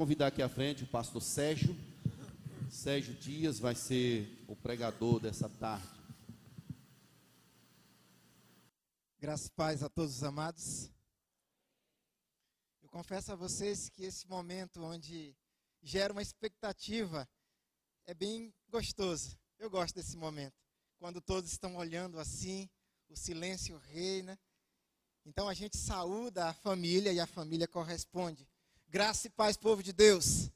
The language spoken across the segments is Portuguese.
convidar aqui à frente o pastor Sérgio. Sérgio Dias vai ser o pregador dessa tarde. Graças e paz a todos os amados. Eu confesso a vocês que esse momento onde gera uma expectativa é bem gostoso. Eu gosto desse momento. Quando todos estão olhando assim, o silêncio reina. Então a gente saúda a família e a família corresponde. Graça e paz, povo de Deus.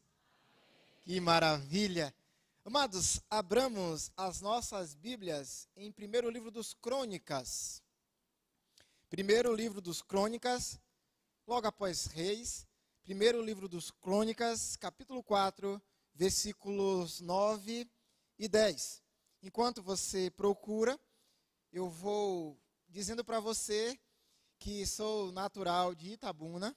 Que maravilha. Amados, abramos as nossas Bíblias em primeiro livro dos Crônicas. Primeiro livro dos Crônicas, logo após Reis. Primeiro livro dos Crônicas, capítulo 4, versículos 9 e 10. Enquanto você procura, eu vou dizendo para você que sou natural de Itabuna,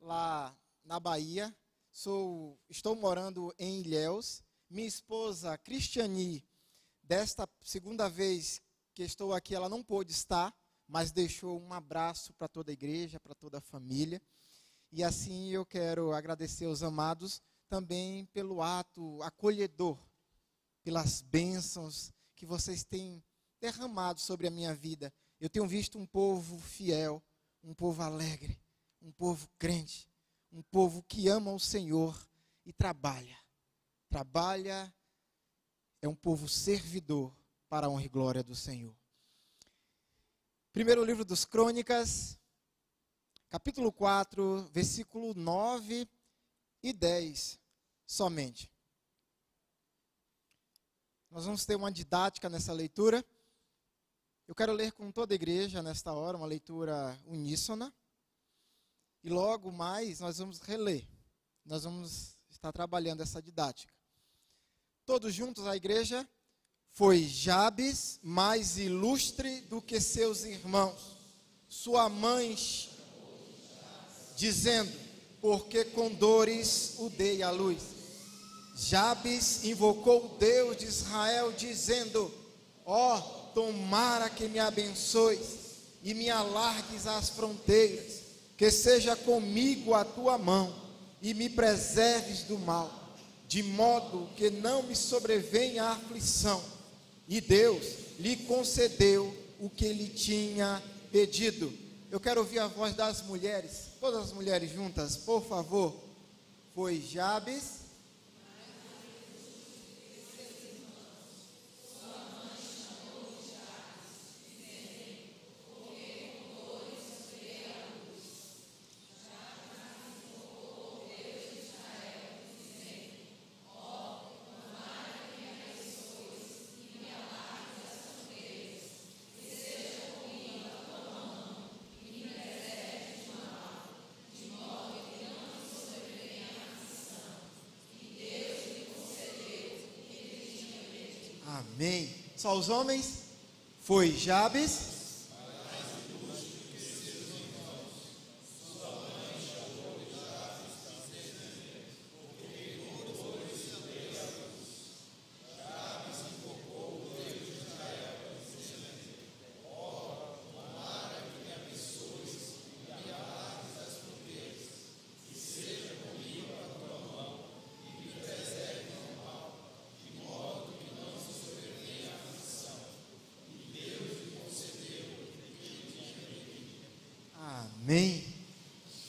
lá na Bahia. Sou, estou morando em Ilhéus. Minha esposa, Cristiani, desta segunda vez que estou aqui, ela não pôde estar, mas deixou um abraço para toda a igreja, para toda a família. E assim eu quero agradecer aos amados também pelo ato acolhedor, pelas bênçãos que vocês têm derramado sobre a minha vida. Eu tenho visto um povo fiel, um povo alegre, um povo crente, um povo que ama o Senhor e trabalha. Trabalha, é um povo servidor para a honra e glória do Senhor. Primeiro livro dos Crônicas, capítulo 4, versículo 9 e 10 somente. Nós vamos ter uma didática nessa leitura. Eu quero ler com toda a igreja nesta hora, uma leitura uníssona. E logo mais nós vamos reler. Nós vamos estar trabalhando essa didática. Todos juntos a igreja foi Jabes mais ilustre do que seus irmãos. Sua mãe dizendo: Porque com dores o dei à luz. Jabes invocou o Deus de Israel dizendo: Ó, oh, tomara que me abençoes e me alargues as fronteiras que seja comigo a tua mão e me preserves do mal, de modo que não me sobrevenha a aflição. E Deus lhe concedeu o que ele tinha pedido. Eu quero ouvir a voz das mulheres, todas as mulheres juntas, por favor. Foi Jabes Amém. Só os homens? Foi Jabes, Amém.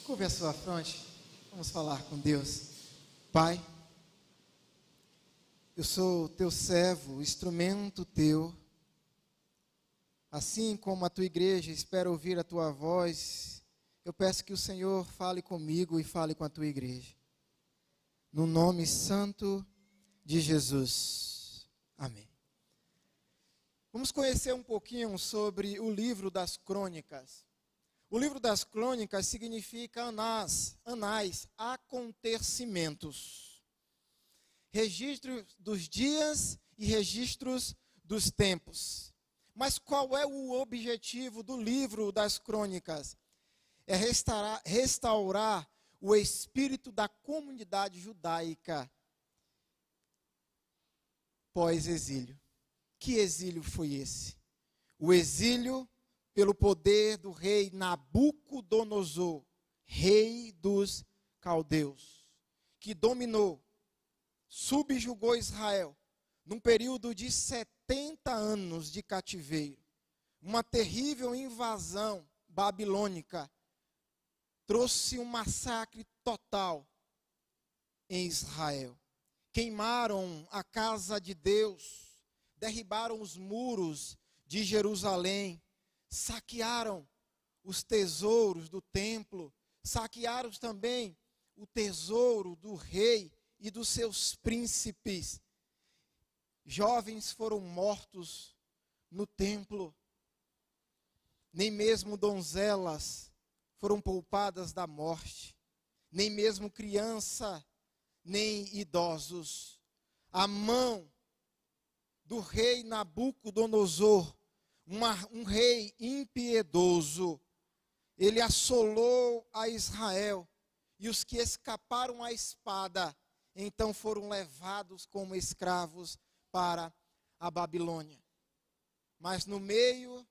Curve a sua fronte. Vamos falar com Deus. Pai, eu sou teu servo, instrumento teu. Assim como a tua igreja espera ouvir a tua voz, eu peço que o Senhor fale comigo e fale com a tua igreja. No nome santo de Jesus. Amém. Vamos conhecer um pouquinho sobre o livro das crônicas. O livro das crônicas significa anás, anais, acontecimentos. Registro dos dias e registros dos tempos. Mas qual é o objetivo do livro das crônicas? É restaurar, restaurar o espírito da comunidade judaica pós-exílio. Que exílio foi esse? O exílio pelo poder do rei Nabucodonosor, rei dos caldeus, que dominou, subjugou Israel num período de 70 anos de cativeiro. Uma terrível invasão babilônica trouxe um massacre total em Israel. Queimaram a casa de Deus, derribaram os muros de Jerusalém, saquearam os tesouros do templo, saquearam também o tesouro do rei e dos seus príncipes. Jovens foram mortos no templo, nem mesmo donzelas foram poupadas da morte, nem mesmo criança, nem idosos. A mão do rei Nabucodonosor, uma, um rei impiedoso, ele assolou a Israel e os que escaparam à espada, então foram levados como escravos para a Babilônia. Mas no meio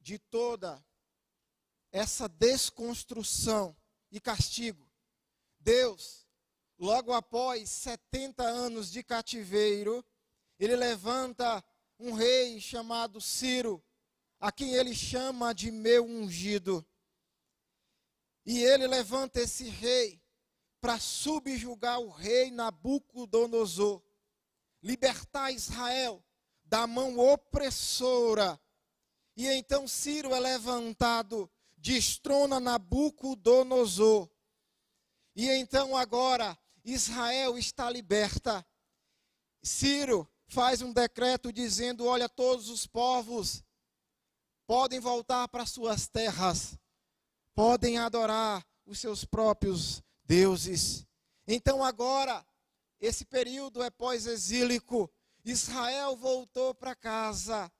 de toda essa desconstrução e castigo, Deus, logo após 70 anos de cativeiro, ele levanta um rei chamado Ciro, a quem ele chama de meu ungido. E ele levanta esse rei para subjugar o rei Nabucodonosor, libertar Israel da mão opressora. E então Ciro é levantado, destrona Nabucodonosor. E então agora Israel está liberta. Ciro faz um decreto dizendo: olha, todos os povos podem voltar para suas terras podem adorar os seus próprios deuses. Então agora, esse período é pós-exílico. Israel voltou para casa.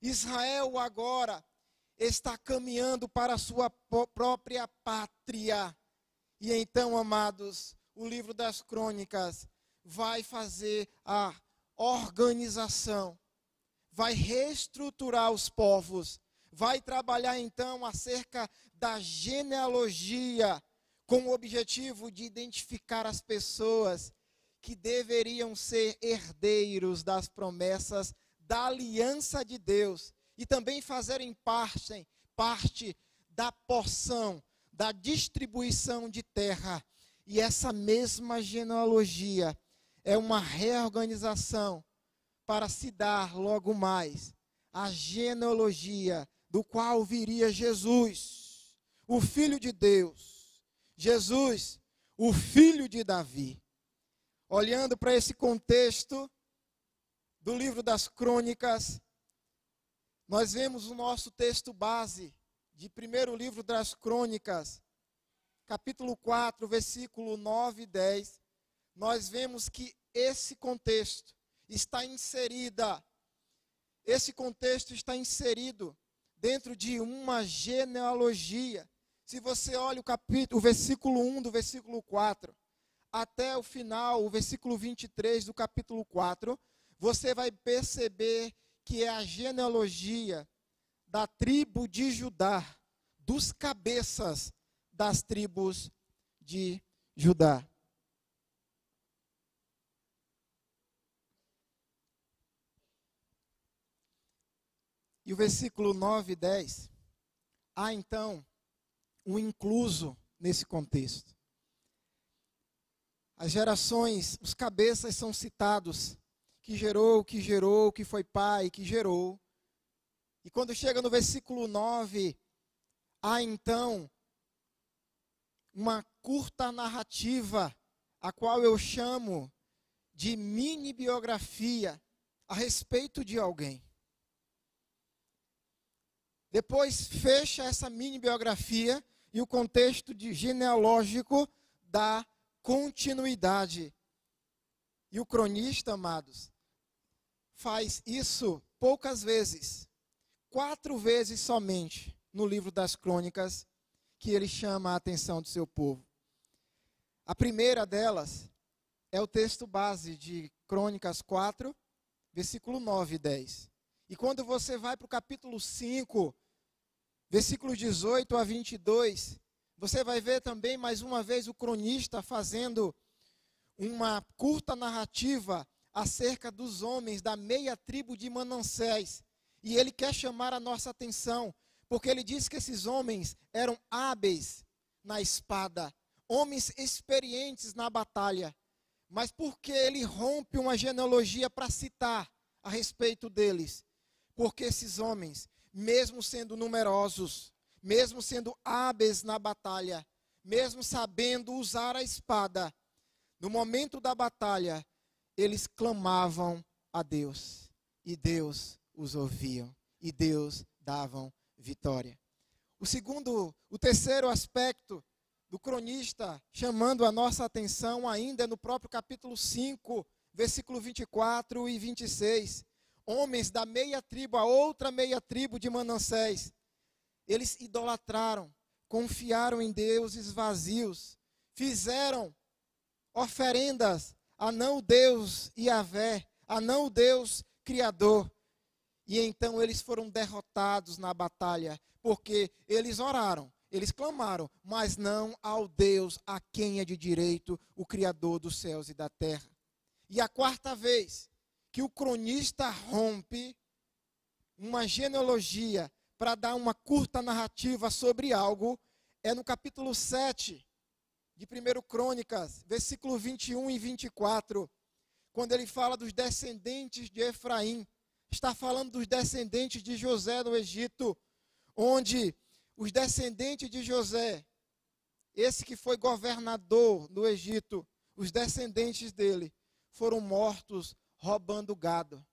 Israel agora está caminhando para a sua própria pátria. E então, amados, o livro das crônicas vai fazer a organização, vai reestruturar os povos, vai trabalhar então acerca da genealogia, com o objetivo de identificar as pessoas que deveriam ser herdeiros das promessas da aliança de Deus e também fazerem parte, parte da porção, da distribuição de terra. E essa mesma genealogia é uma reorganização para se dar logo mais a genealogia do qual viria Jesus, o Filho de Deus, Jesus, o Filho de Davi. Olhando para esse contexto do livro das crônicas, nós vemos o nosso texto base de primeiro livro das crônicas, capítulo 4, versículo 9 e 10. Nós vemos que esse contexto está inserida, esse contexto está inserido dentro de uma genealogia. Se você olha o capítulo, o versículo 1 do versículo 4 até o final, o versículo 23 do capítulo 4, você vai perceber que é a genealogia da tribo de Judá, dos cabeças das tribos de Judá. E o versículo 9 e 10, há então um incluso nesse contexto. As gerações, os cabeças são citados, que gerou, que gerou, que foi pai, que gerou. E quando chega no versículo 9, há então uma curta narrativa, a qual eu chamo de mini biografia a respeito de alguém. Depois fecha essa mini biografia e o contexto de genealógico da continuidade. E o cronista, amados, faz isso poucas vezes, quatro vezes somente no livro das crônicas, que ele chama a atenção do seu povo. A primeira delas é o texto base de Crônicas 4, versículo 9 e 10. E quando você vai para o capítulo 5, versículos 18 a 22, você vai ver também mais uma vez o cronista fazendo uma curta narrativa acerca dos homens da meia tribo de Manassés. E ele quer chamar a nossa atenção, porque ele diz que esses homens eram hábeis na espada, homens experientes na batalha. Mas porque ele rompe uma genealogia para citar a respeito deles? Porque esses homens, mesmo sendo numerosos, mesmo sendo hábeis na batalha, mesmo sabendo usar a espada, no momento da batalha, eles clamavam a Deus, e Deus os ouvia, e Deus dava vitória. O segundo, o terceiro aspecto do cronista chamando a nossa atenção ainda é no próprio capítulo 5, versículo 24 e 26. Homens da meia tribo, a outra meia tribo de Manassés, eles idolatraram, confiaram em deuses vazios, fizeram oferendas a não Deus Yahvé, a não Deus Criador. E então eles foram derrotados na batalha, porque eles oraram, eles clamaram, mas não ao Deus a quem é de direito o Criador dos céus e da terra. E a quarta vez que o cronista rompe uma genealogia para dar uma curta narrativa sobre algo é no capítulo 7 de 1 Crônicas, versículo 21 e 24, quando ele fala dos descendentes de Efraim, está falando dos descendentes de José no Egito, onde os descendentes de José, esse que foi governador do Egito, os descendentes dele foram mortos roubando gado.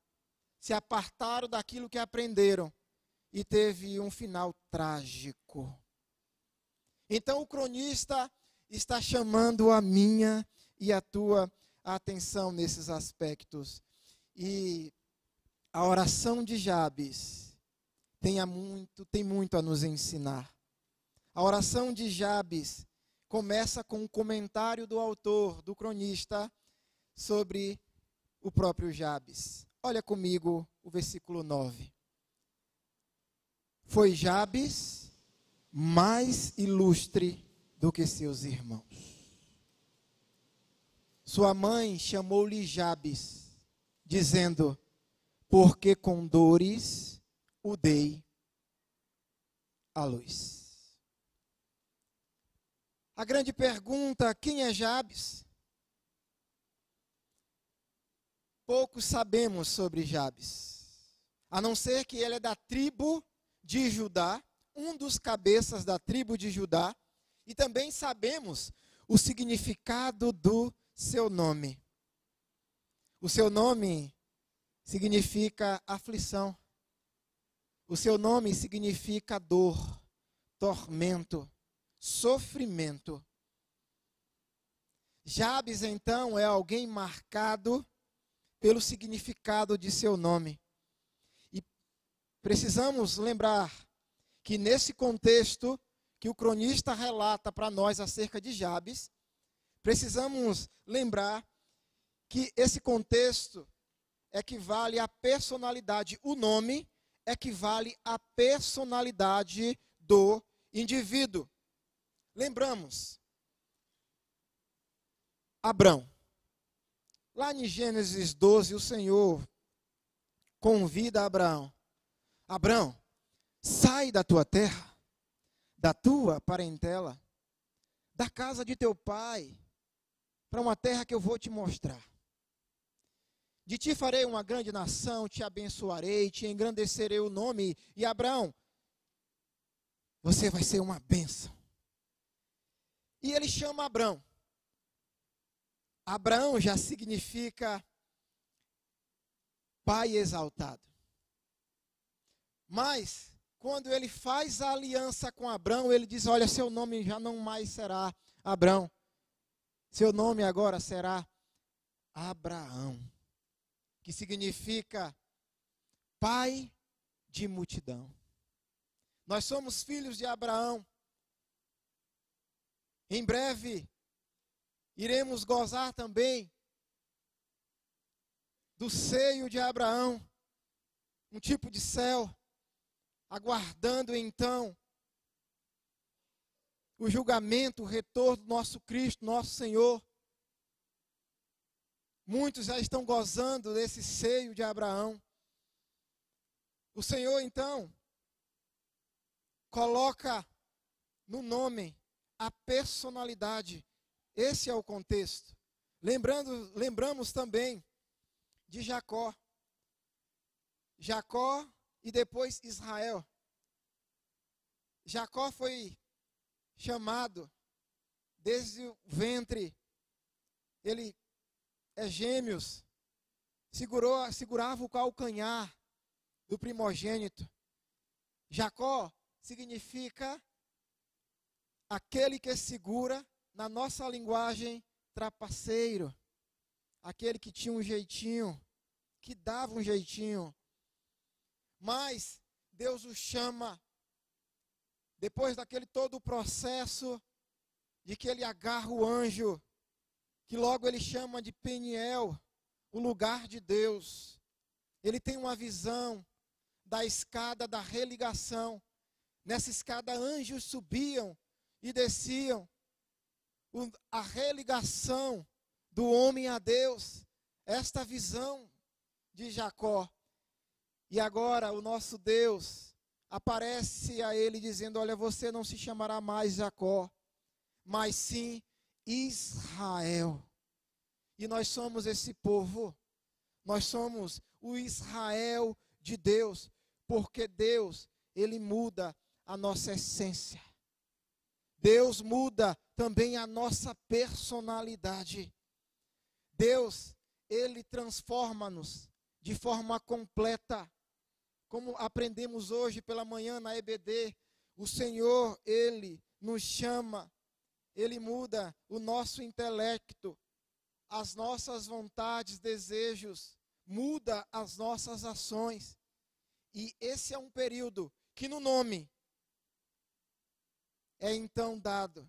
Se apartaram daquilo que aprenderam e teve um final trágico. Então o cronista está chamando a minha e a tua atenção nesses aspectos. E a oração de Jabes tem muito, tem muito a nos ensinar. A oração de Jabes começa com um comentário do autor, do cronista, sobre o próprio Jabes. Olha comigo o versículo 9. Foi Jabes mais ilustre do que seus irmãos. Sua mãe chamou-lhe Jabes, dizendo: Porque com dores o dei à luz. A grande pergunta: quem é Jabes? Poucos sabemos sobre Jabes, a não ser que ele é da tribo de Judá, um dos cabeças da tribo de Judá, e também sabemos o significado do seu nome. O seu nome significa aflição. O seu nome significa dor, tormento, sofrimento. Jabes, então, é alguém marcado pelo significado de seu nome. E precisamos lembrar que nesse contexto, que o cronista relata para nós acerca de Jabes, precisamos lembrar que esse contexto equivale à personalidade, o nome equivale à personalidade do indivíduo. Lembramos, Abrão. Lá em Gênesis 12, o Senhor convida Abraão: Abraão, sai da tua terra da tua parentela, da casa de teu pai, para uma terra que eu vou te mostrar. De ti farei uma grande nação, te abençoarei, te engrandecerei o nome. E Abraão, você vai ser uma bênção. E ele chama Abraão. Abraão já significa pai exaltado. Mas quando ele faz a aliança com Abraão, ele diz: Olha, seu nome já não mais será Abraão, seu nome agora será Abraão, que significa pai de multidão. Nós somos filhos de Abraão. Em breve, iremos gozar também do seio de Abraão, um tipo de céu aguardando então o julgamento, o retorno do nosso Cristo, nosso Senhor. Muitos já estão gozando desse seio de Abraão. O Senhor, então, coloca no nome a personalidade. Esse é o contexto. Lembrando, lembramos também de Jacó. Jacó e depois Israel. Jacó foi chamado desde o ventre. Ele é gêmeos. Segurou, segurava o calcanhar do primogênito. Jacó significa aquele que segura, na nossa linguagem, trapaceiro. Aquele que tinha um jeitinho, que dava um jeitinho. Mas Deus o chama, depois daquele todo o processo, de que ele agarra o anjo, que logo ele chama de Peniel, o lugar de Deus. Ele tem uma visão da escada da religação. Nessa escada, anjos subiam e desciam. A religação do homem a Deus, esta visão de Jacó. E agora o nosso Deus aparece a ele dizendo: Olha, você não se chamará mais Jacó, mas sim Israel. E nós somos esse povo, nós somos o Israel de Deus, porque Deus, ele muda a nossa essência. Deus muda também a nossa personalidade. Deus, ele transforma-nos de forma completa como aprendemos hoje pela manhã na EBD, o Senhor, Ele nos chama, Ele muda o nosso intelecto, as nossas vontades, desejos, muda as nossas ações. E esse é um período que no nome é então dado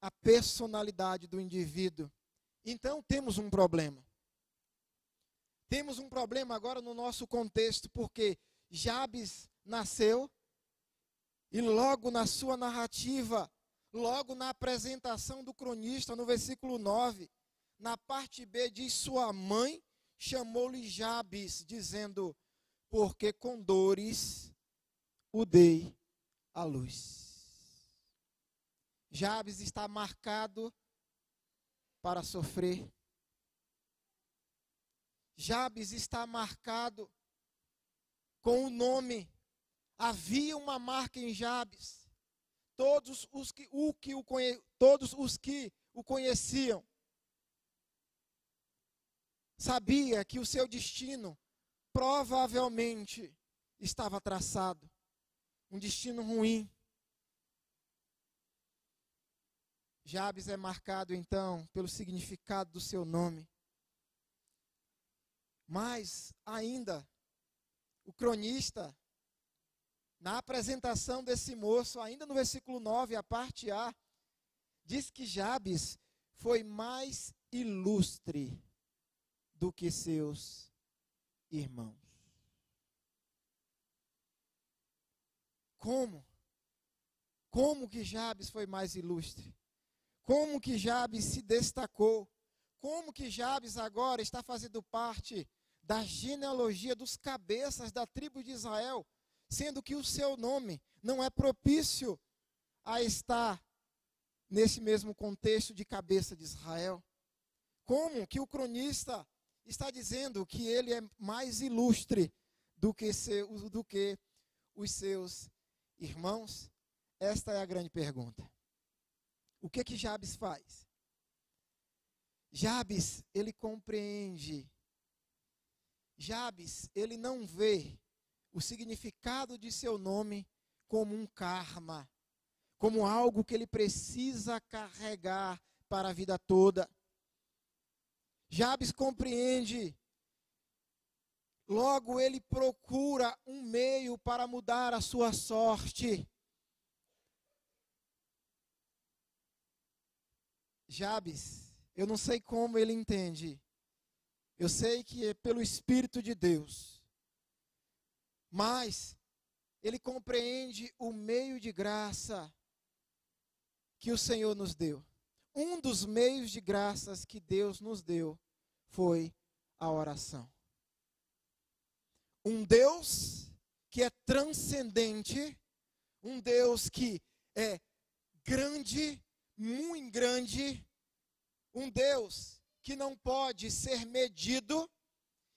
a personalidade do indivíduo. Então temos um problema. Temos um problema agora no nosso contexto, porque Jabes nasceu e logo na sua narrativa, logo na apresentação do cronista, no versículo 9, na parte B diz: Sua mãe chamou-lhe Jabes, dizendo: Porque com dores o dei à luz. Jabes está marcado para sofrer. Jabes está marcado com o nome. Havia uma marca em Jabes. Todos os que o, que o, conhe, todos os que o conheciam sabia que o seu destino provavelmente estava traçado. Um destino ruim. Jabes é marcado então pelo significado do seu nome. Mas ainda, o cronista, na apresentação desse moço, ainda no versículo 9, a parte A, diz que Jabes foi mais ilustre do que seus irmãos. Como? Como que Jabes foi mais ilustre? Como que Jabes se destacou? Como que Jabes agora está fazendo parte da genealogia dos cabeças da tribo de Israel, sendo que o seu nome não é propício a estar nesse mesmo contexto de cabeça de Israel. Como que o cronista está dizendo que ele é mais ilustre do que, seu, do que os seus irmãos? Esta é a grande pergunta. O que que Jabes faz? Jabes, ele compreende Jabes, ele não vê o significado de seu nome como um karma, como algo que ele precisa carregar para a vida toda. Jabes compreende, logo ele procura um meio para mudar a sua sorte. Jabes, eu não sei como ele entende, eu sei que é pelo Espírito de Deus. Mas ele compreende o meio de graça que o Senhor nos deu. Um dos meios de graças que Deus nos deu foi a oração. Um Deus que é transcendente, um Deus que é grande, muito grande, um Deus que não pode ser medido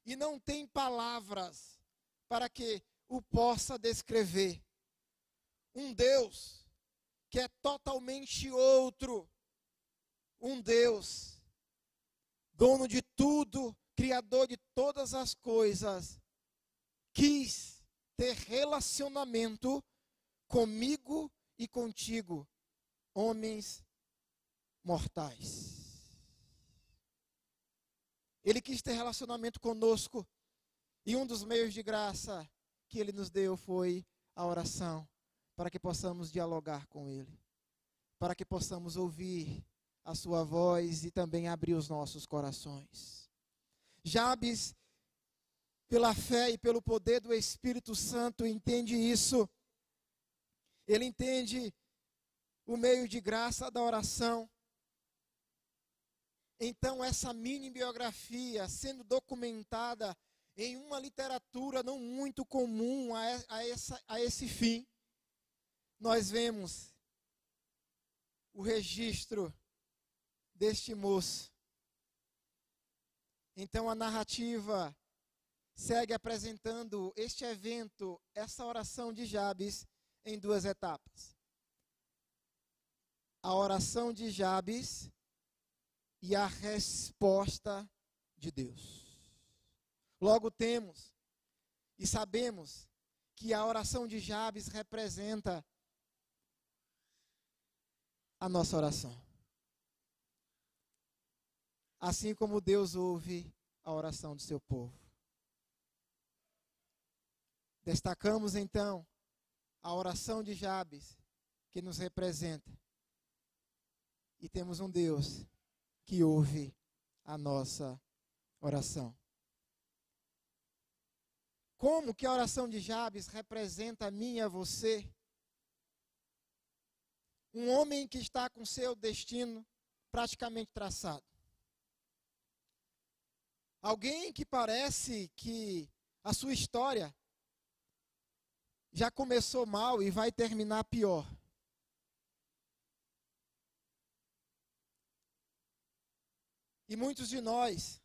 e não tem palavras para que o possa descrever. Um Deus que é totalmente outro. Um Deus, dono de tudo, criador de todas as coisas, quis ter relacionamento comigo e contigo, homens mortais. Ele quis ter relacionamento conosco. E um dos meios de graça que ele nos deu foi a oração, para que possamos dialogar com ele, para que possamos ouvir a sua voz e também abrir os nossos corações. Jabes, pela fé e pelo poder do Espírito Santo, entende isso. Ele entende o meio de graça da oração. Então, essa mini biografia sendo documentada em uma literatura não muito comum a, essa, a esse fim, nós vemos o registro deste moço. Então, a narrativa segue apresentando este evento, essa oração de Jabes, em duas etapas. A oração de Jabes e a resposta de Deus. Logo temos e sabemos que a oração de Jabes representa a nossa oração. Assim como Deus ouve a oração do seu povo. Destacamos então a oração de Jabes, que nos representa. E temos um Deus que ouve a nossa oração. Como que a oração de Jabes representa a mim e a você? Um homem que está com seu destino praticamente traçado. Alguém que parece que a sua história já começou mal e vai terminar pior. E muitos de nós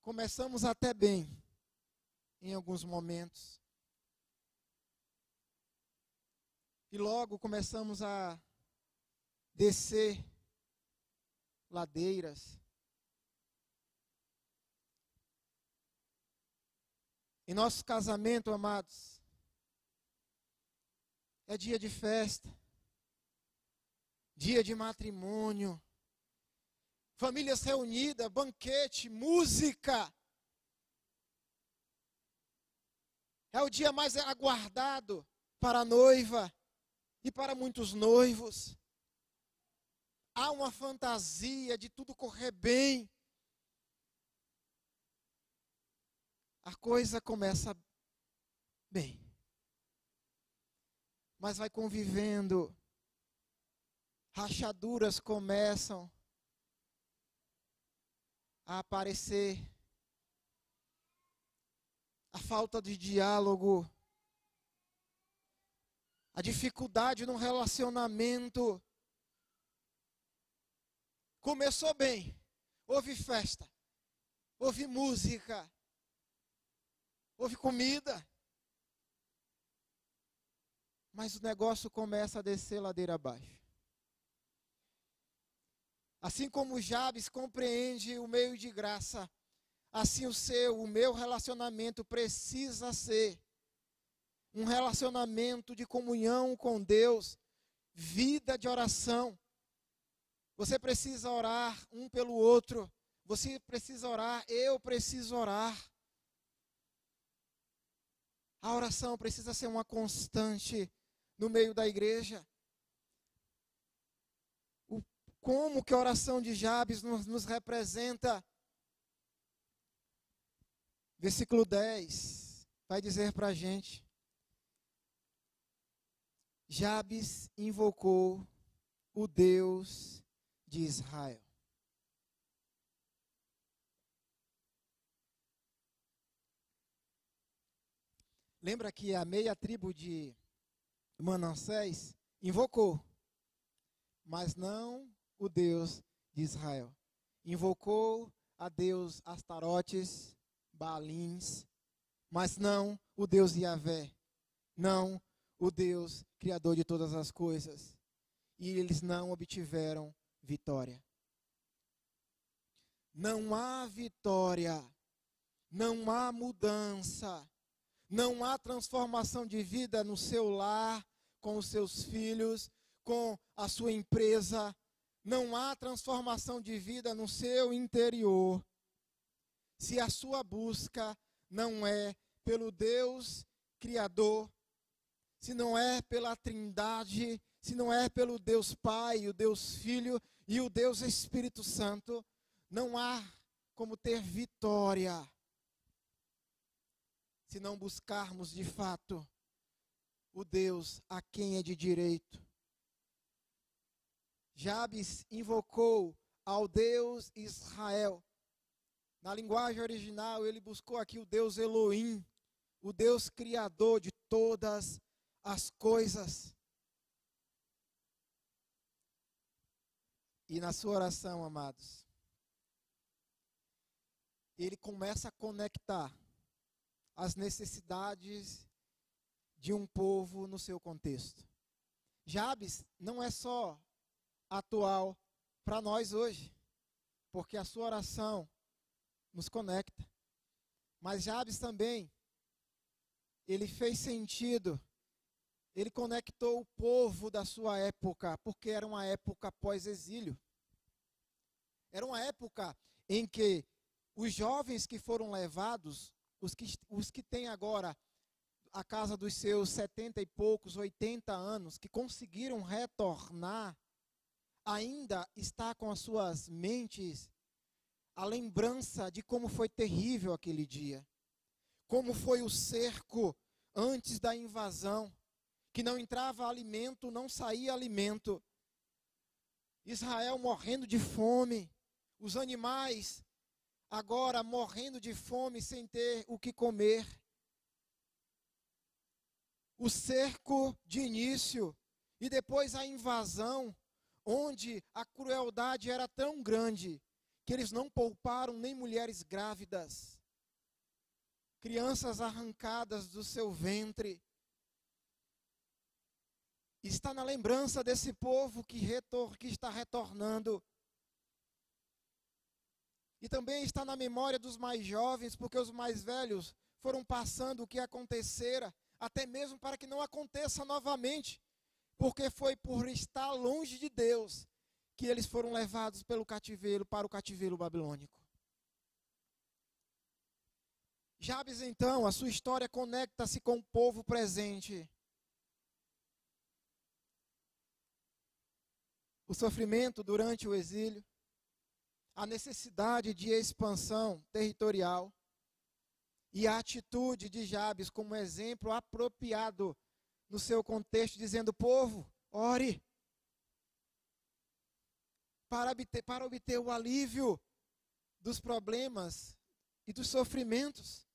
começamos até bem em alguns momentos. E logo começamos a descer ladeiras. Em nosso casamento, amados, é dia de festa, dia de matrimônio, famílias reunidas, banquete, música. É o dia mais aguardado para a noiva e para muitos noivos. Há uma fantasia de tudo correr bem. A coisa começa bem. Mas vai convivendo. Rachaduras começam a aparecer. A falta de diálogo. A dificuldade no relacionamento. Começou bem. Houve festa. Houve música. Houve comida. Mas o negócio começa a descer ladeira abaixo. Assim como Jabes compreende o meio de graça, assim o seu, o meu relacionamento precisa ser um relacionamento de comunhão com Deus, vida de oração. Você precisa orar um pelo outro. Você precisa orar, eu preciso orar. A oração precisa ser uma constante no meio da igreja como que a oração de Jabes nos, nos representa. Versículo 10 vai dizer para a gente: Jabes invocou o Deus de Israel. Lembra que a meia tribo de Manassés invocou, mas não o Deus de Israel. Invocou a Deus Astarotes, Baalins, mas não o Deus Yahvé, não o Deus Criador de todas as coisas. E eles não obtiveram vitória. Não há vitória, não há mudança, não há transformação de vida no seu lar, com os seus filhos, com a sua empresa, não há transformação de vida no seu interior se a sua busca não é pelo Deus Criador, se não é pela Trindade, se não é pelo Deus Pai, o Deus Filho e o Deus Espírito Santo, não há como ter vitória se não buscarmos de fato o Deus a quem é de direito. Jabes invocou ao Deus Israel. Na linguagem original, ele buscou aqui o Deus Elohim, o Deus criador de todas as coisas. E na sua oração, amados, ele começa a conectar as necessidades de um povo no seu contexto. Jabes não é só atual para nós hoje, porque a sua oração nos conecta. Mas Jabes também, ele fez sentido, ele conectou o povo da sua época, porque era uma época pós-exílio. Era uma época em que os jovens que foram levados, os que, os que têm agora a casa dos seus setenta e poucos, oitenta anos, que conseguiram retornar ainda está com as suas mentes a lembrança de como foi terrível aquele dia. Como foi o cerco antes da invasão, que não entrava alimento, não saía alimento. Israel morrendo de fome, os animais agora morrendo de fome sem ter o que comer. O cerco de início e depois a invasão onde a crueldade era tão grande que eles não pouparam nem mulheres grávidas, crianças arrancadas do seu ventre. Está na lembrança desse povo que, retor que está retornando. E também está na memória dos mais jovens, porque os mais velhos foram passando o que acontecera, até mesmo para que não aconteça novamente porque foi por estar longe de Deus que eles foram levados pelo cativeiro para o cativeiro babilônico. Jabes, então, a sua história conecta-se com o povo presente. O sofrimento durante o exílio, a necessidade de expansão territorial e a atitude de Jabes como exemplo apropriado no seu contexto, dizendo: povo, ore. Para obter, para obter o alívio dos problemas e dos sofrimentos.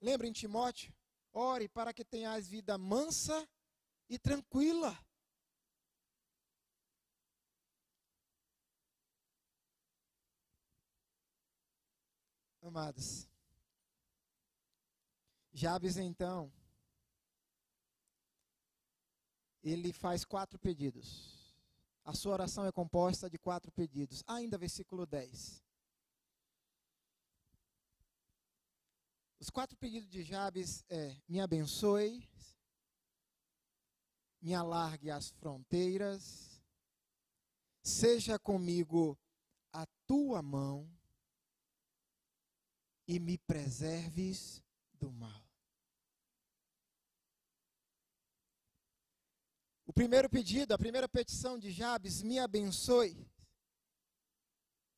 Lembra em Timóteo? Ore para que tenhas vida mansa e tranquila. Amados, Jabes então ele faz quatro pedidos. A sua oração é composta de quatro pedidos. Ainda versículo 10. Os quatro pedidos de Jabes é: me abençoe, me alargue as fronteiras, seja comigo a tua mão e me preserves do mal. O primeiro pedido, a primeira petição de Jabes, me abençoe.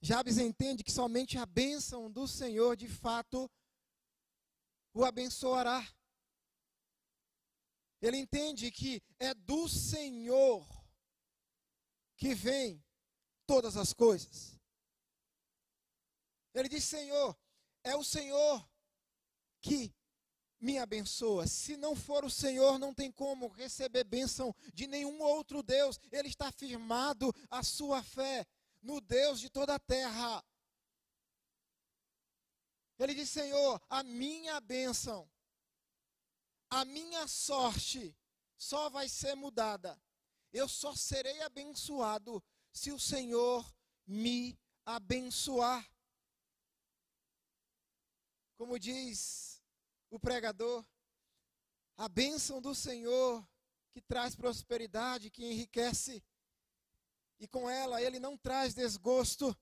Jabes entende que somente a bênção do Senhor, de fato, o abençoará. Ele entende que é do Senhor que vem todas as coisas. Ele diz: Senhor, é o Senhor que me abençoa. Se não for o Senhor, não tem como receber bênção de nenhum outro Deus. Ele está firmado a sua fé no Deus de toda a terra. Ele diz: Senhor, a minha bênção, a minha sorte só vai ser mudada. Eu só serei abençoado se o Senhor me abençoar. Como diz o pregador, a bênção do Senhor que traz prosperidade, que enriquece, e com ela ele não traz desgosto.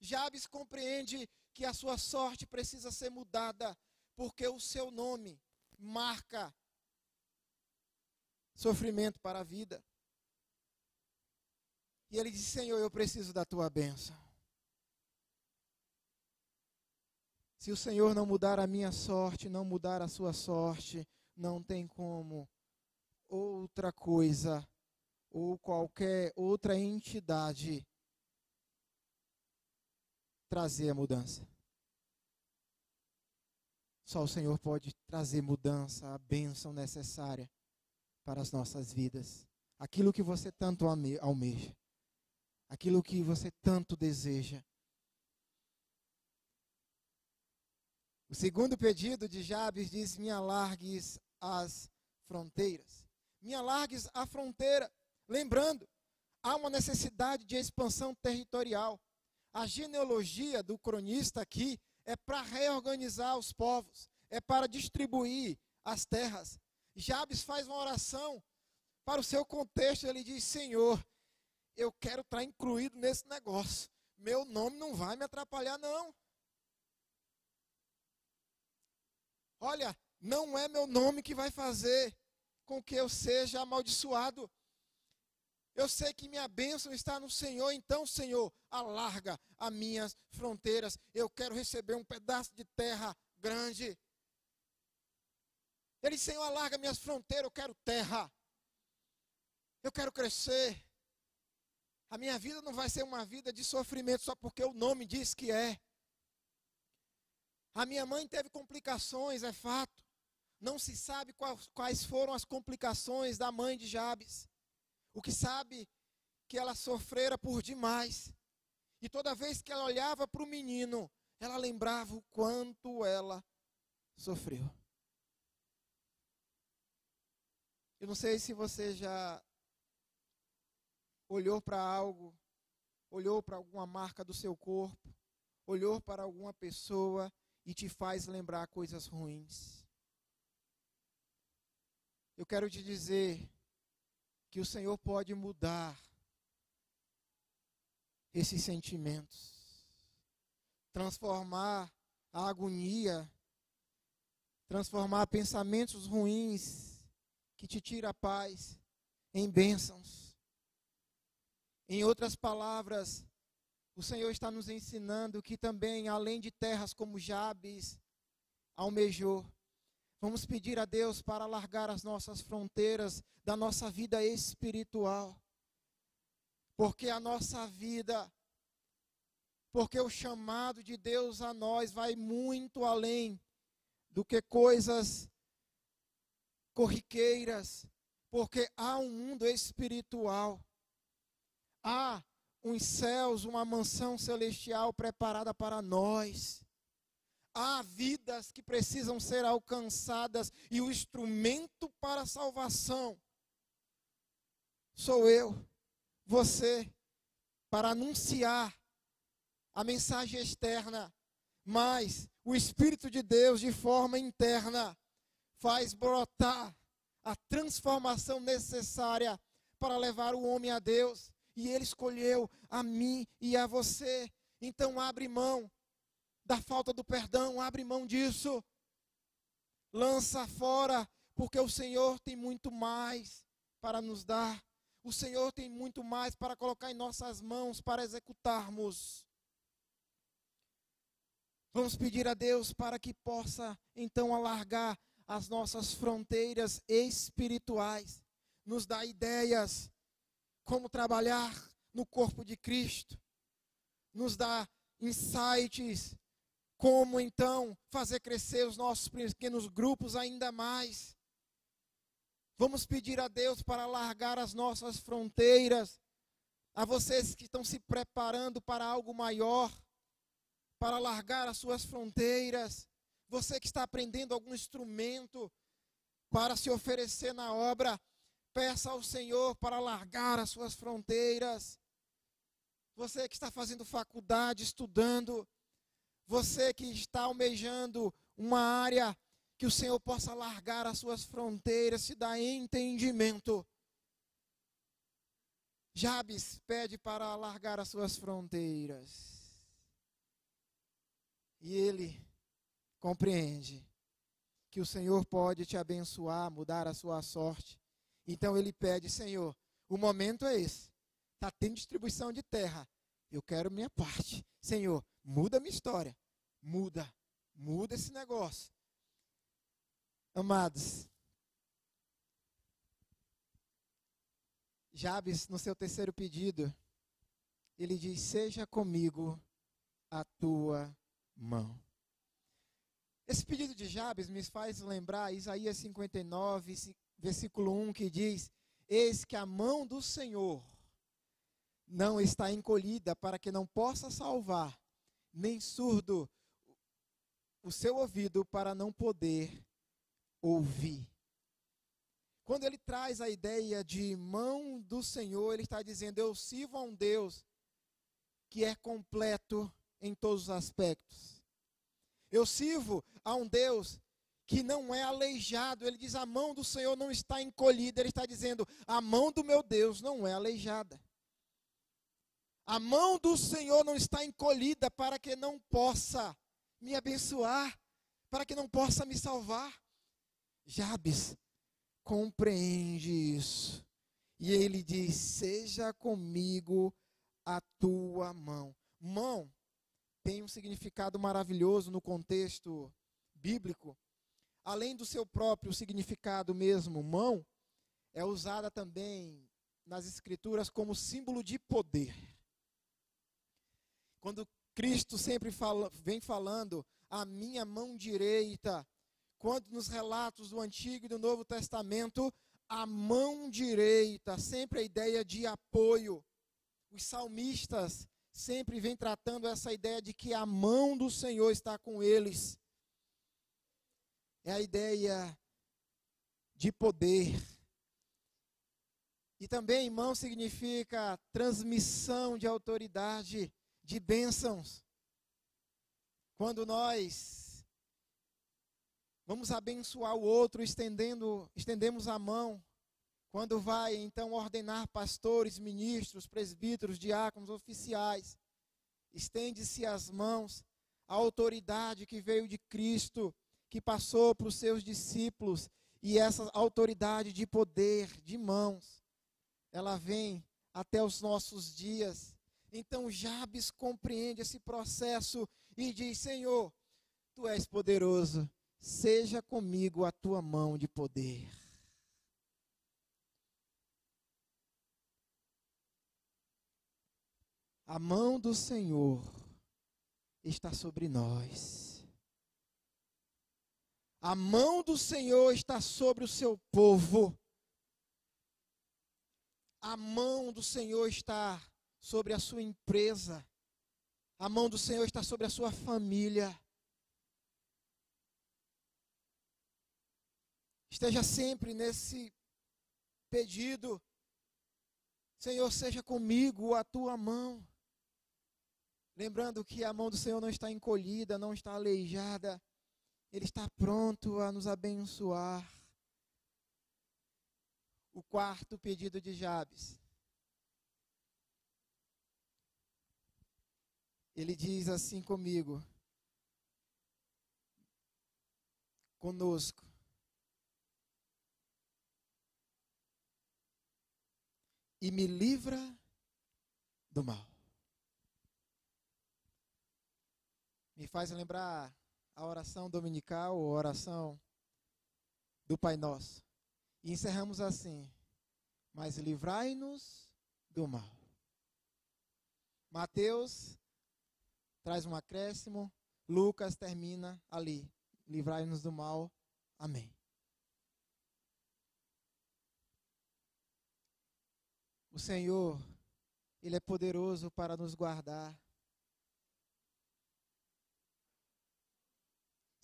Jabes compreende que a sua sorte precisa ser mudada, porque o seu nome marca sofrimento para a vida. E ele diz: Senhor, eu preciso da tua bênção. Se o Senhor não mudar a minha sorte, não mudar a sua sorte, não tem como outra coisa ou qualquer outra entidade trazer a mudança. Só o Senhor pode trazer mudança, a bênção necessária para as nossas vidas. Aquilo que você tanto almeja, aquilo que você tanto deseja. O segundo pedido de Jabes diz: Me alargues as fronteiras. Me alargues a fronteira. Lembrando, há uma necessidade de expansão territorial. A genealogia do cronista aqui é para reorganizar os povos, é para distribuir as terras. Jabes faz uma oração para o seu contexto, ele diz: Senhor, eu quero estar incluído nesse negócio. Meu nome não vai me atrapalhar, não. Olha, não é meu nome que vai fazer com que eu seja amaldiçoado. Eu sei que minha bênção está no Senhor, então, Senhor, alarga as minhas fronteiras. Eu quero receber um pedaço de terra grande. Ele, Senhor, alarga minhas fronteiras, eu quero terra. Eu quero crescer. A minha vida não vai ser uma vida de sofrimento só porque o nome diz que é. A minha mãe teve complicações, é fato. Não se sabe quais foram as complicações da mãe de Jabes. O que sabe que ela sofrera por demais. E toda vez que ela olhava para o menino, ela lembrava o quanto ela sofreu. Eu não sei se você já olhou para algo, olhou para alguma marca do seu corpo, olhou para alguma pessoa e te faz lembrar coisas ruins. Eu quero te dizer que o Senhor pode mudar esses sentimentos, transformar a agonia, transformar pensamentos ruins que te tira a paz em bênçãos. Em outras palavras, o Senhor está nos ensinando que também, além de terras como Jabes almejou, Vamos pedir a Deus para alargar as nossas fronteiras da nossa vida espiritual. Porque a nossa vida, porque o chamado de Deus a nós vai muito além do que coisas corriqueiras, porque há um mundo espiritual. Há uns céus, uma mansão celestial preparada para nós há vidas que precisam ser alcançadas e o instrumento para a salvação sou eu, você, para anunciar a mensagem externa, mas o Espírito de Deus, de forma interna, faz brotar a transformação necessária para levar o homem a Deus. E Ele escolheu a mim e a você. Então, abre mão da falta do perdão, abre mão disso. Lança fora, porque o Senhor tem muito mais para nos dar. O Senhor tem muito mais para colocar em nossas mãos para executarmos. Vamos pedir a Deus para que possa então alargar as nossas fronteiras espirituais, nos dar ideias, como trabalhar no corpo de Cristo, nos dá insights, como então fazer crescer os nossos pequenos grupos ainda mais. Vamos pedir a Deus para largar as nossas fronteiras, a vocês que estão se preparando para algo maior, para largar as suas fronteiras, você que está aprendendo algum instrumento para se oferecer na obra, peça ao Senhor para largar as suas fronteiras. Você que está fazendo faculdade, estudando, você que está almejando uma área que o Senhor possa largar as suas fronteiras, se dá entendimento. Jabes pede para largar as suas fronteiras. E ele compreende que o Senhor pode te abençoar, mudar a sua sorte. Então ele pede, Senhor, o momento é esse. Está tendo distribuição de terra. Eu quero minha parte. Senhor, muda a minha história. Muda. Muda esse negócio. Amados, Jabes, no seu terceiro pedido, ele diz: Seja comigo a tua mão. Esse pedido de Jabes me faz lembrar Isaías 59, versículo 1, que diz: Eis que a mão do Senhor não está encolhida para que não possa salvar, nem surdo o seu ouvido para não poder ouvir. Quando ele traz a ideia de mão do Senhor, ele está dizendo: Eu sirvo a um Deus que é completo em todos os aspectos. Eu sirvo a um Deus que não é aleijado. Ele diz: A mão do Senhor não está encolhida. Ele está dizendo: A mão do meu Deus não é aleijada. A mão do Senhor não está encolhida para que não possa me abençoar, para que não possa me salvar. Jabes compreende isso. E ele diz: Seja comigo a tua mão. Mão tem um significado maravilhoso no contexto bíblico. Além do seu próprio significado mesmo, mão é usada também nas escrituras como símbolo de poder. Quando Cristo sempre fala, vem falando a minha mão direita, quando nos relatos do Antigo e do Novo Testamento, a mão direita, sempre a ideia de apoio. Os salmistas sempre vêm tratando essa ideia de que a mão do Senhor está com eles. É a ideia de poder. E também mão significa transmissão de autoridade, de bênçãos. Quando nós Vamos abençoar o outro estendendo, estendemos a mão. Quando vai então ordenar pastores, ministros, presbíteros, diáconos, oficiais, estende-se as mãos. A autoridade que veio de Cristo, que passou para os seus discípulos, e essa autoridade de poder, de mãos, ela vem até os nossos dias. Então Jabes compreende esse processo e diz: Senhor, tu és poderoso seja comigo a tua mão de poder. A mão do Senhor está sobre nós. A mão do Senhor está sobre o seu povo. A mão do Senhor está sobre a sua empresa. A mão do Senhor está sobre a sua família. Esteja sempre nesse pedido. Senhor, seja comigo a tua mão. Lembrando que a mão do Senhor não está encolhida, não está aleijada. Ele está pronto a nos abençoar. O quarto pedido de Jabes. Ele diz assim comigo, conosco. e me livra do mal. Me faz lembrar a oração dominical, a oração do Pai Nosso. E encerramos assim: Mas livrai-nos do mal. Mateus traz um acréscimo, Lucas termina ali. Livrai-nos do mal. Amém. O Senhor, Ele é poderoso para nos guardar.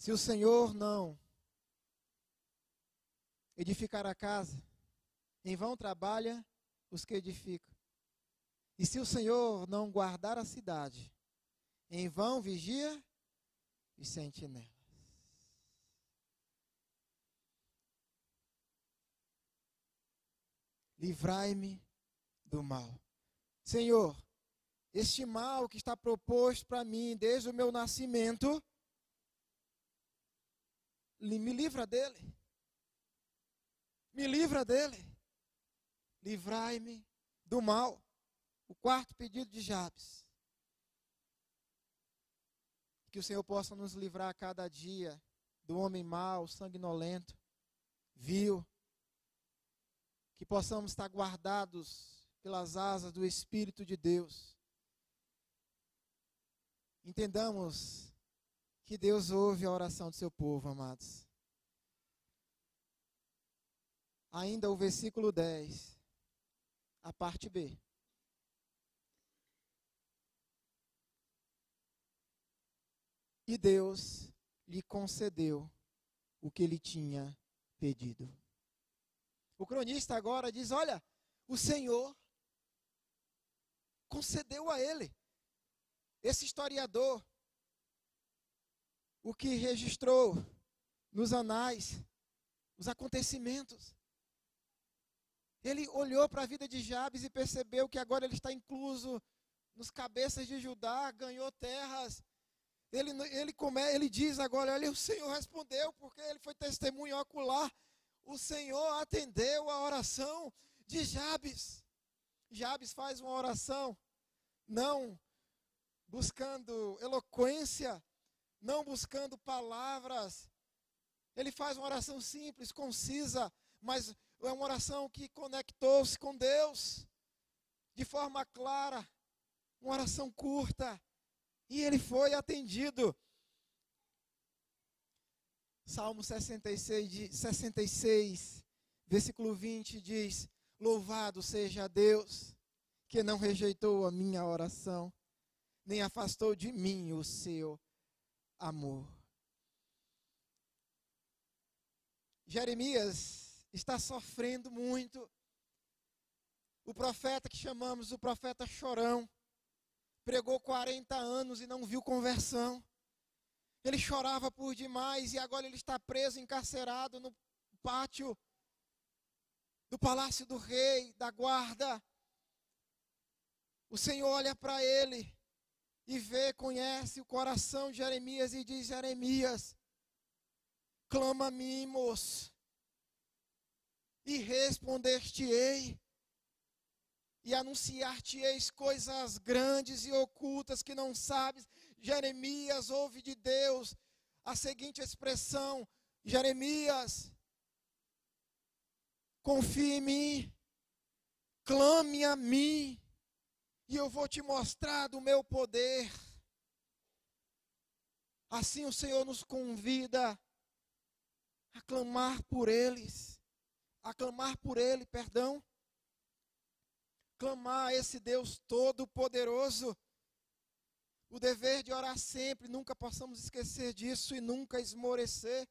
Se o Senhor não edificar a casa, em vão trabalha os que edificam. E se o Senhor não guardar a cidade, em vão vigia e sentinelas. Livrai-me do mal. Senhor, este mal que está proposto para mim desde o meu nascimento, me livra dele. Me livra dele. Livrai-me do mal. O quarto pedido de Jabes. Que o Senhor possa nos livrar a cada dia do homem mau, sanguinolento, vil. Que possamos estar guardados pelas asas do Espírito de Deus. Entendamos que Deus ouve a oração do seu povo, amados. Ainda o versículo 10, a parte B. E Deus lhe concedeu o que ele tinha pedido. O cronista agora diz: Olha, o Senhor concedeu a ele. Esse historiador, o que registrou nos anais os acontecimentos. Ele olhou para a vida de Jabes e percebeu que agora ele está incluso nos cabeças de Judá, ganhou terras, ele, ele, ele diz agora: olha, o Senhor respondeu, porque ele foi testemunho ocular. O Senhor atendeu a oração de Jabes. Jabes faz uma oração, não buscando eloquência, não buscando palavras. Ele faz uma oração simples, concisa, mas é uma oração que conectou-se com Deus de forma clara, uma oração curta, e ele foi atendido. Salmo 66, 66, versículo 20 diz: Louvado seja Deus, que não rejeitou a minha oração, nem afastou de mim o seu amor. Jeremias está sofrendo muito. O profeta que chamamos o profeta chorão, pregou 40 anos e não viu conversão. Ele chorava por demais e agora ele está preso, encarcerado no pátio do palácio do rei, da guarda. O Senhor olha para ele e vê, conhece o coração de Jeremias e diz: Jeremias, clama a mim, moço, e responder-te-ei e anunciar-te-eis coisas grandes e ocultas que não sabes. Jeremias ouve de Deus a seguinte expressão: Jeremias, confie em mim, clame a mim, e eu vou te mostrar do meu poder. Assim o Senhor nos convida a clamar por eles, a clamar por Ele, perdão clamar a esse Deus todo-poderoso. O dever de orar sempre, nunca possamos esquecer disso e nunca esmorecer.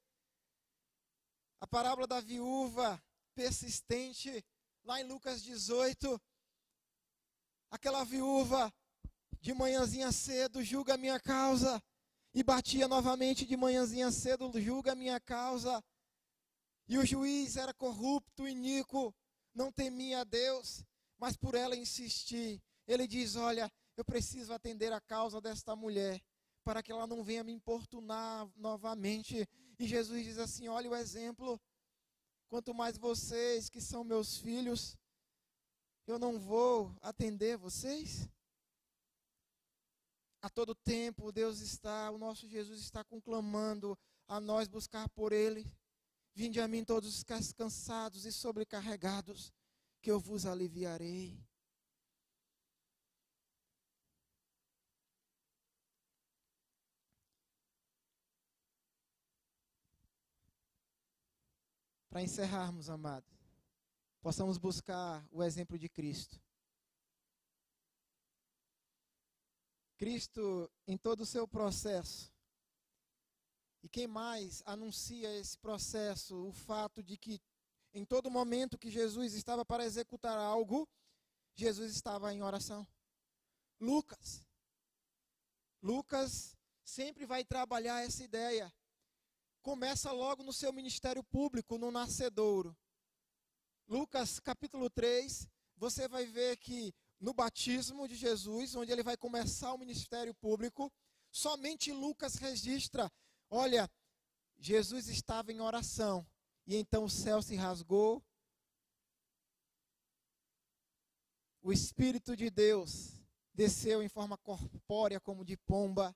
A parábola da viúva persistente, lá em Lucas 18. Aquela viúva, de manhãzinha cedo, julga a minha causa. E batia novamente de manhãzinha cedo, julga a minha causa. E o juiz era corrupto, iníquo, não temia a Deus mas por ela insistir, ele diz: Olha, eu preciso atender a causa desta mulher, para que ela não venha me importunar novamente. E Jesus diz assim: Olha o exemplo. Quanto mais vocês que são meus filhos, eu não vou atender vocês? A todo tempo, Deus está, o nosso Jesus está conclamando a nós buscar por Ele. Vinde a mim todos os cansados e sobrecarregados, que eu vos aliviarei. Para encerrarmos, amados possamos buscar o exemplo de Cristo. Cristo, em todo o seu processo, e quem mais anuncia esse processo, o fato de que em todo momento que Jesus estava para executar algo, Jesus estava em oração. Lucas. Lucas sempre vai trabalhar essa ideia. Começa logo no seu ministério público, no nascedouro. Lucas capítulo 3, você vai ver que no batismo de Jesus, onde ele vai começar o ministério público, somente Lucas registra: olha, Jesus estava em oração, e então o céu se rasgou, o Espírito de Deus desceu em forma corpórea como de pomba.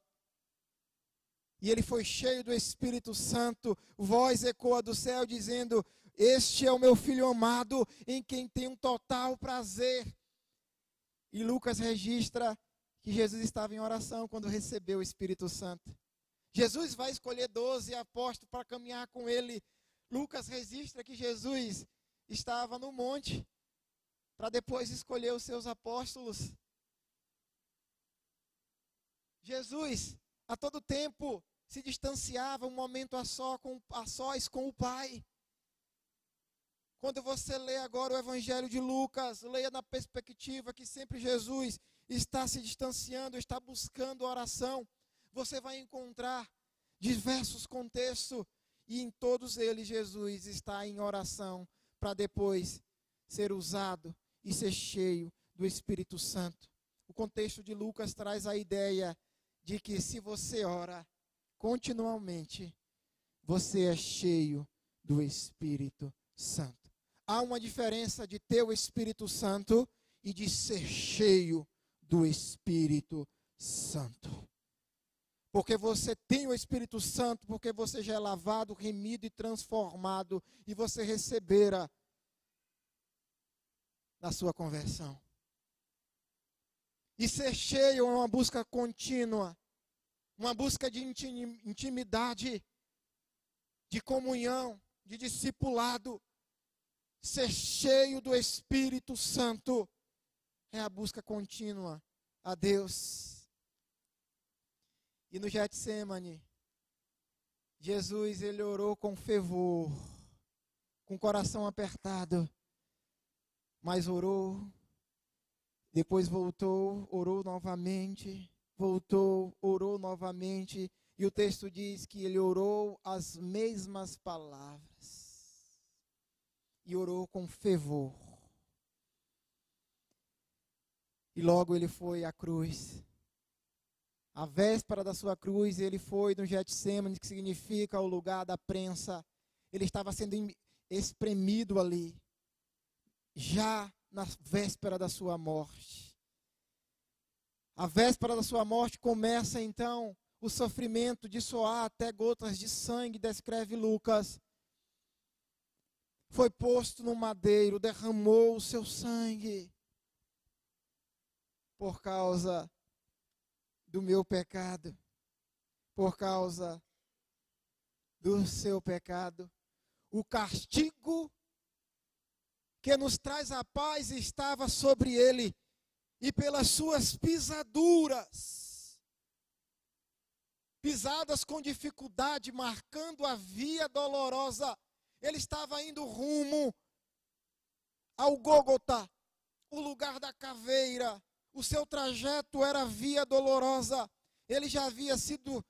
E ele foi cheio do Espírito Santo. Voz ecoa do céu dizendo: Este é o meu filho amado, em quem tenho um total prazer. E Lucas registra que Jesus estava em oração quando recebeu o Espírito Santo. Jesus vai escolher doze apóstolos para caminhar com ele. Lucas registra que Jesus estava no monte para depois escolher os seus apóstolos. Jesus, a todo tempo, se distanciava um momento a, só com, a sós com o Pai. Quando você lê agora o Evangelho de Lucas, leia na perspectiva que sempre Jesus está se distanciando, está buscando oração. Você vai encontrar diversos contextos e em todos eles Jesus está em oração para depois ser usado e ser cheio do Espírito Santo. O contexto de Lucas traz a ideia de que se você ora continuamente, você é cheio do Espírito Santo. Há uma diferença de ter o Espírito Santo e de ser cheio do Espírito Santo. Porque você tem o Espírito Santo, porque você já é lavado, remido e transformado, e você recebera na sua conversão. E ser cheio é uma busca contínua, uma busca de intimidade, de comunhão, de discipulado. Ser cheio do Espírito Santo é a busca contínua a Deus. E no Getsemane, Jesus ele orou com fervor, com o coração apertado mas orou, depois voltou, orou novamente, voltou, orou novamente, e o texto diz que ele orou as mesmas palavras, e orou com fervor. E logo ele foi à cruz. A véspera da sua cruz, ele foi no Getsemane, que significa o lugar da prensa. Ele estava sendo espremido ali já na véspera da sua morte. A véspera da sua morte começa então o sofrimento de soar até gotas de sangue, descreve Lucas. Foi posto no madeiro, derramou o seu sangue por causa do meu pecado, por causa do seu pecado. O castigo que nos traz a paz estava sobre ele, e pelas suas pisaduras, pisadas com dificuldade, marcando a via dolorosa, ele estava indo rumo ao Gólgota, o lugar da caveira. O seu trajeto era via dolorosa. Ele já havia sido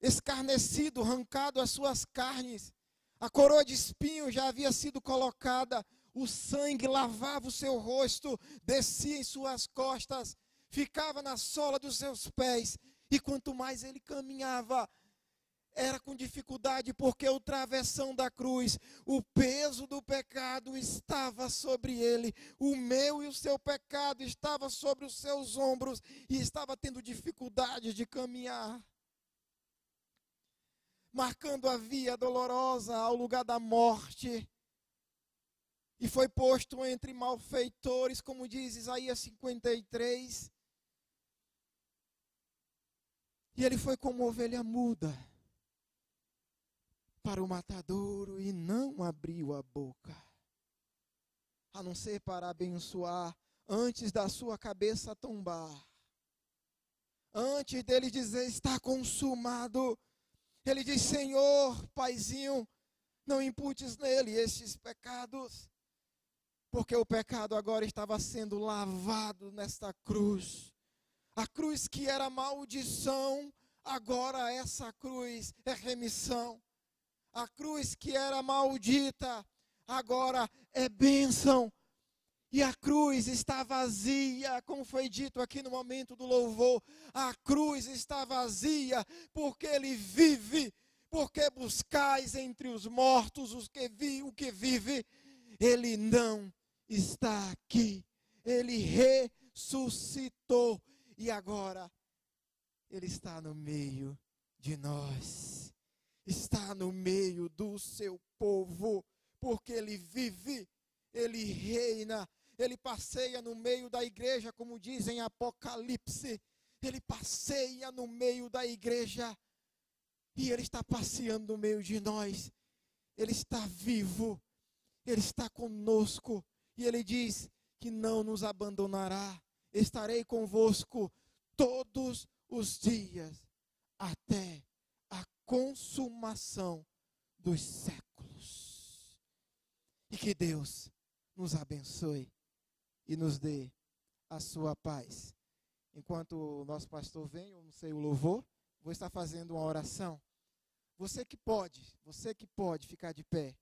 escarnecido, arrancado as suas carnes. A coroa de espinho já havia sido colocada o sangue lavava o seu rosto, descia em suas costas, ficava na sola dos seus pés, e quanto mais ele caminhava, era com dificuldade, porque o travessão da cruz, o peso do pecado estava sobre ele, o meu e o seu pecado estava sobre os seus ombros, e estava tendo dificuldade de caminhar marcando a via dolorosa ao lugar da morte e foi posto entre malfeitores, como diz Isaías 53. E ele foi como ovelha muda. Para o matadouro e não abriu a boca, a não ser para abençoar antes da sua cabeça tombar. Antes dele dizer está consumado, ele diz: Senhor, Paizinho, não imputes nele estes pecados, porque o pecado agora estava sendo lavado nesta cruz. A cruz que era maldição, agora essa cruz é remissão. A cruz que era maldita, agora é bênção. E a cruz está vazia, como foi dito aqui no momento do louvor. A cruz está vazia porque ele vive. Porque buscais entre os mortos os que vi, o que vive. Ele não está aqui. Ele ressuscitou e agora ele está no meio de nós. Está no meio do seu povo, porque ele vive, ele reina, ele passeia no meio da igreja, como diz em Apocalipse. Ele passeia no meio da igreja e ele está passeando no meio de nós. Ele está vivo, ele está conosco e ele diz que não nos abandonará. Estarei convosco todos os dias até consumação dos séculos. E que Deus nos abençoe e nos dê a sua paz. Enquanto o nosso pastor vem, eu não sei o louvor, vou estar fazendo uma oração. Você que pode, você que pode ficar de pé,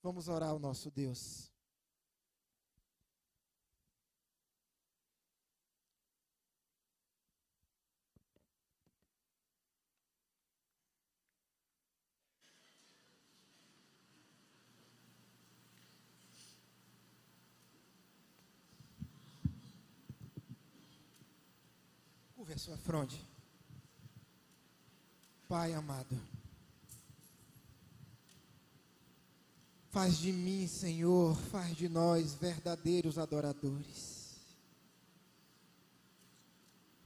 vamos orar ao nosso Deus. Curve a sua fronte. Pai amado. Faz de mim, Senhor, faz de nós verdadeiros adoradores.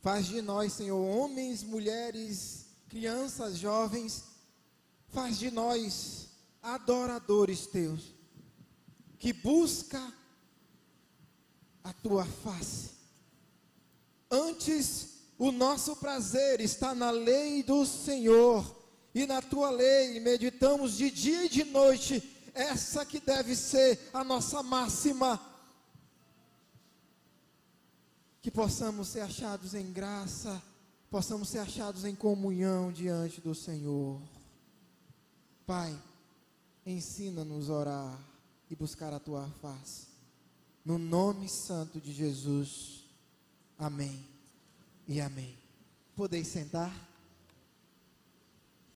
Faz de nós, Senhor, homens, mulheres, crianças, jovens. Faz de nós adoradores teus, que busca a tua face. Antes, o nosso prazer está na lei do Senhor, e na tua lei meditamos de dia e de noite essa que deve ser a nossa máxima. Que possamos ser achados em graça, possamos ser achados em comunhão diante do Senhor. Pai, ensina-nos a orar e buscar a tua face. No nome santo de Jesus. Amém e amém. Podeis sentar.